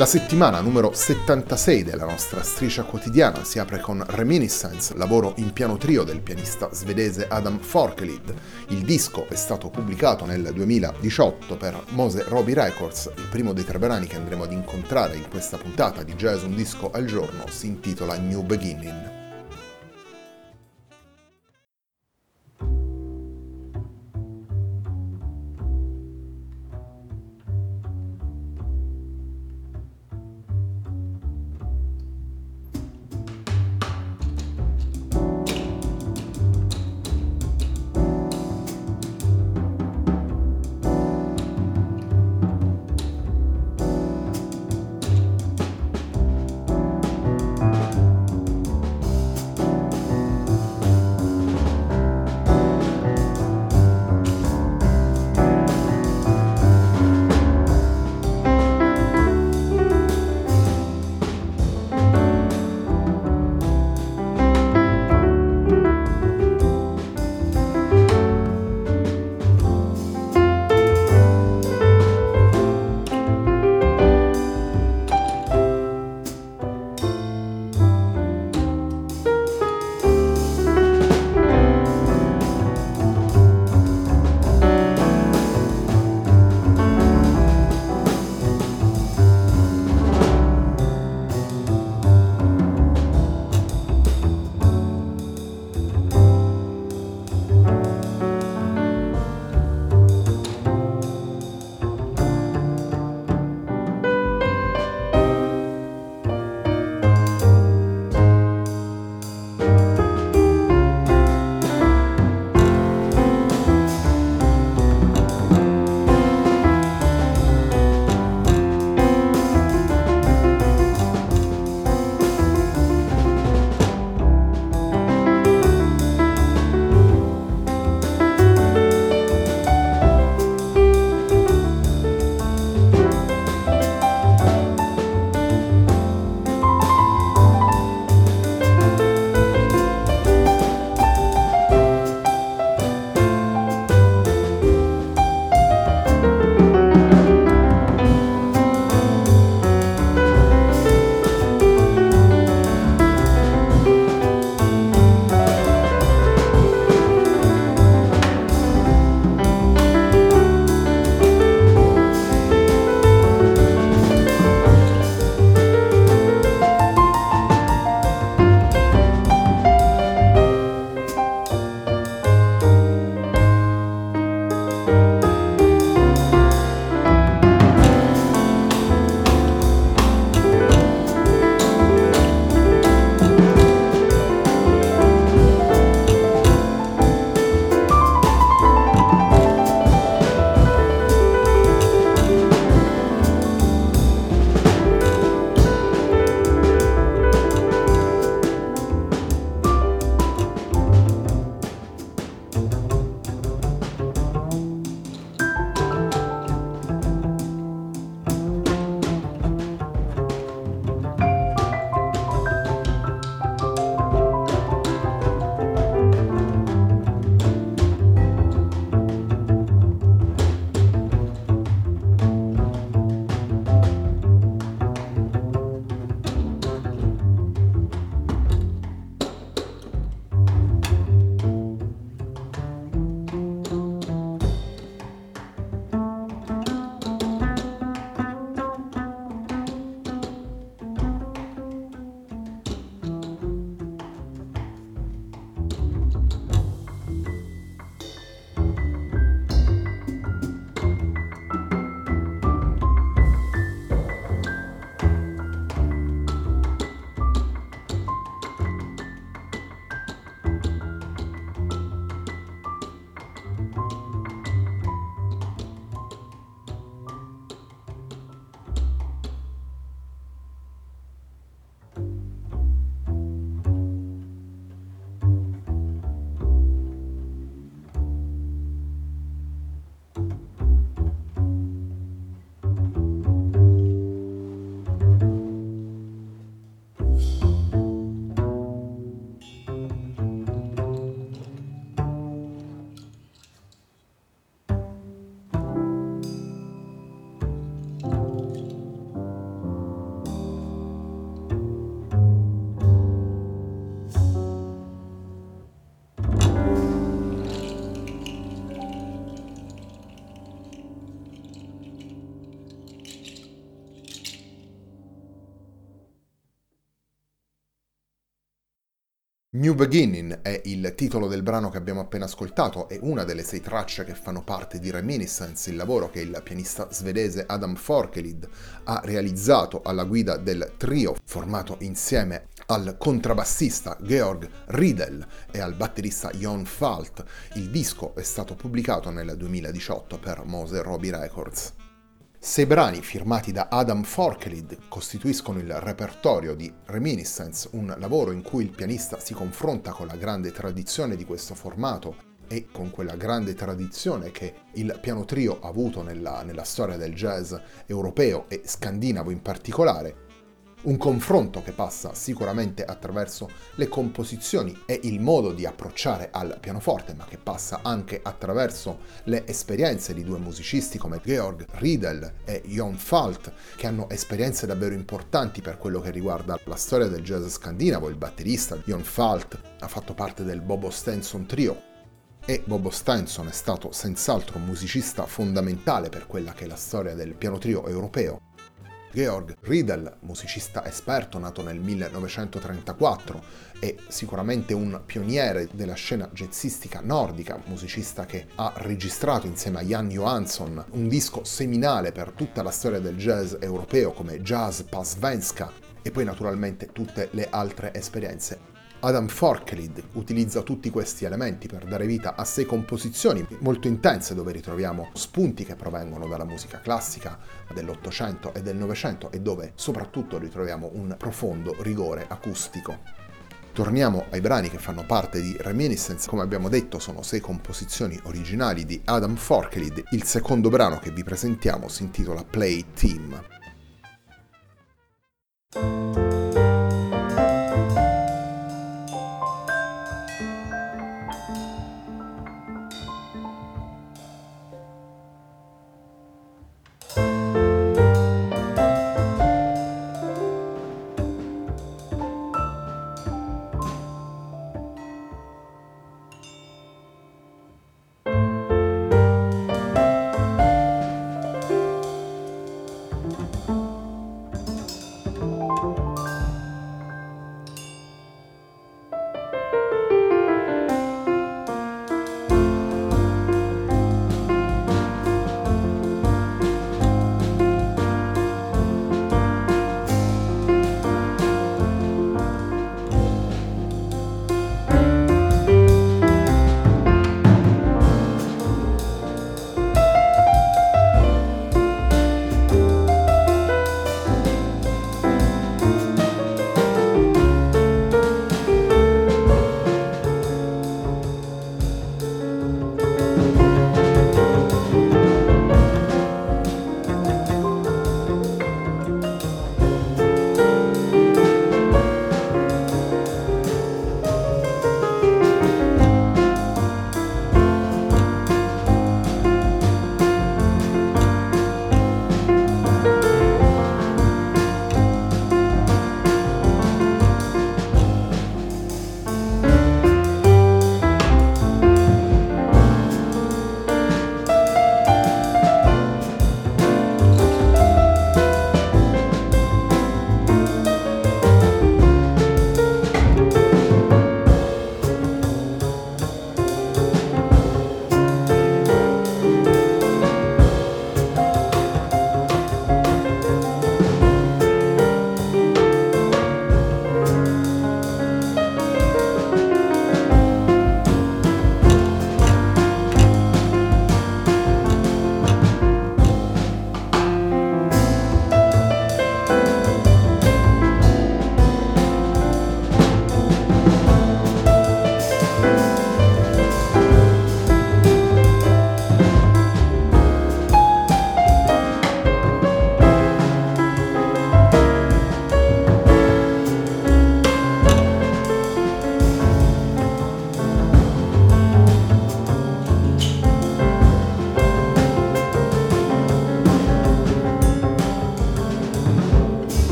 La settimana numero 76 della nostra striscia quotidiana si apre con Reminiscence, lavoro in piano trio del pianista svedese Adam Forkelid. Il disco è stato pubblicato nel 2018 per Mose Robbie Records. Il primo dei tre brani che andremo ad incontrare in questa puntata di Jazz Un Disco al Giorno si intitola New Beginning. New Beginning è il titolo del brano che abbiamo appena ascoltato, è una delle sei tracce che fanno parte di Reminiscence, il lavoro che il pianista svedese Adam Forkelid ha realizzato alla guida del trio formato insieme al contrabbassista Georg Riedel e al batterista Jon Falt. Il disco è stato pubblicato nel 2018 per Mose Robbie Records. Sei brani firmati da Adam Forkelid costituiscono il repertorio di Reminiscence, un lavoro in cui il pianista si confronta con la grande tradizione di questo formato e con quella grande tradizione che il piano trio ha avuto nella, nella storia del jazz europeo e scandinavo in particolare, un confronto che passa sicuramente attraverso le composizioni e il modo di approcciare al pianoforte, ma che passa anche attraverso le esperienze di due musicisti come Georg Riedel e Jon Falt, che hanno esperienze davvero importanti per quello che riguarda la storia del jazz scandinavo. Il batterista Jon Falt ha fatto parte del Bobo Stenson Trio, e Bobo Stenson è stato senz'altro un musicista fondamentale per quella che è la storia del piano trio europeo. Georg Riedel, musicista esperto nato nel 1934 e sicuramente un pioniere della scena jazzistica nordica, musicista che ha registrato insieme a Jan Johansson un disco seminale per tutta la storia del jazz europeo come Jazz Pasvenska e poi naturalmente tutte le altre esperienze Adam Forkelid utilizza tutti questi elementi per dare vita a sei composizioni molto intense dove ritroviamo spunti che provengono dalla musica classica dell'Ottocento e del Novecento e dove soprattutto ritroviamo un profondo rigore acustico. Torniamo ai brani che fanno parte di Reminiscence, come abbiamo detto sono sei composizioni originali di Adam Forkelid, il secondo brano che vi presentiamo si intitola Play Team.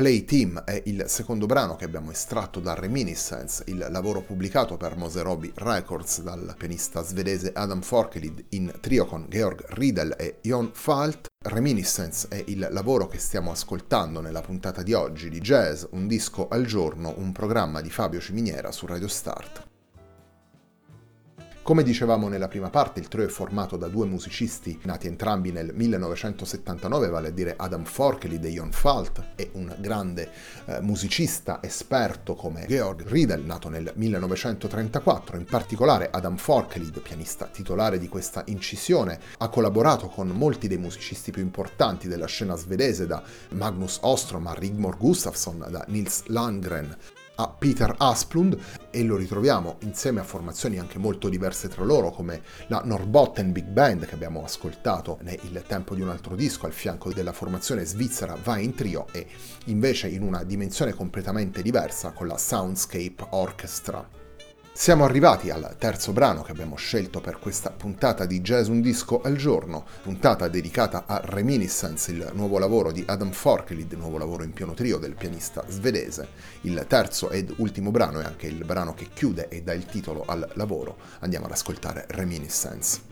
Play Team è il secondo brano che abbiamo estratto da Reminiscence, il lavoro pubblicato per Moserobi Records dal pianista svedese Adam Forkelid in trio con Georg Riedel e Jon Falt. Reminiscence è il lavoro che stiamo ascoltando nella puntata di oggi di Jazz, un disco al giorno, un programma di Fabio Ciminiera su Radio Start. Come dicevamo nella prima parte, il trio è formato da due musicisti nati entrambi nel 1979, vale a dire Adam Forkley e Jon Falt, e un grande eh, musicista esperto come Georg Riedel, nato nel 1934. In particolare Adam Forkley, pianista titolare di questa incisione, ha collaborato con molti dei musicisti più importanti della scena svedese, da Magnus Ostrom a Rigmor Gustafsson, da Nils Landgren a Peter Asplund e lo ritroviamo insieme a formazioni anche molto diverse tra loro come la Norbotten Big Band che abbiamo ascoltato nel tempo di un altro disco al fianco della formazione svizzera Va in Trio e invece in una dimensione completamente diversa con la Soundscape Orchestra. Siamo arrivati al terzo brano che abbiamo scelto per questa puntata di Jazz Un Disco al Giorno, puntata dedicata a Reminiscence, il nuovo lavoro di Adam Forkelid, nuovo lavoro in piano trio del pianista svedese. Il terzo ed ultimo brano è anche il brano che chiude e dà il titolo al lavoro. Andiamo ad ascoltare Reminiscence.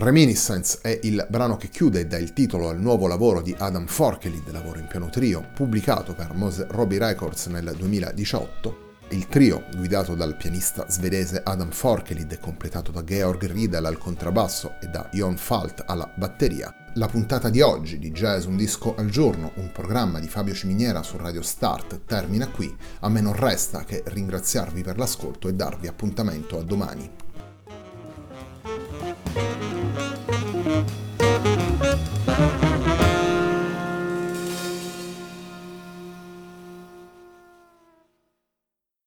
Reminiscence è il brano che chiude e dà il titolo al nuovo lavoro di Adam Forkelid, lavoro in piano trio, pubblicato per Mose Robbie Records nel 2018. Il trio, guidato dal pianista svedese Adam Forkelid e completato da Georg Riedel al contrabbasso e da Jon Falt alla batteria, la puntata di oggi di Jazz Un Disco al Giorno, un programma di Fabio Ciminiera su Radio Start, termina qui. A me non resta che ringraziarvi per l'ascolto e darvi appuntamento a domani.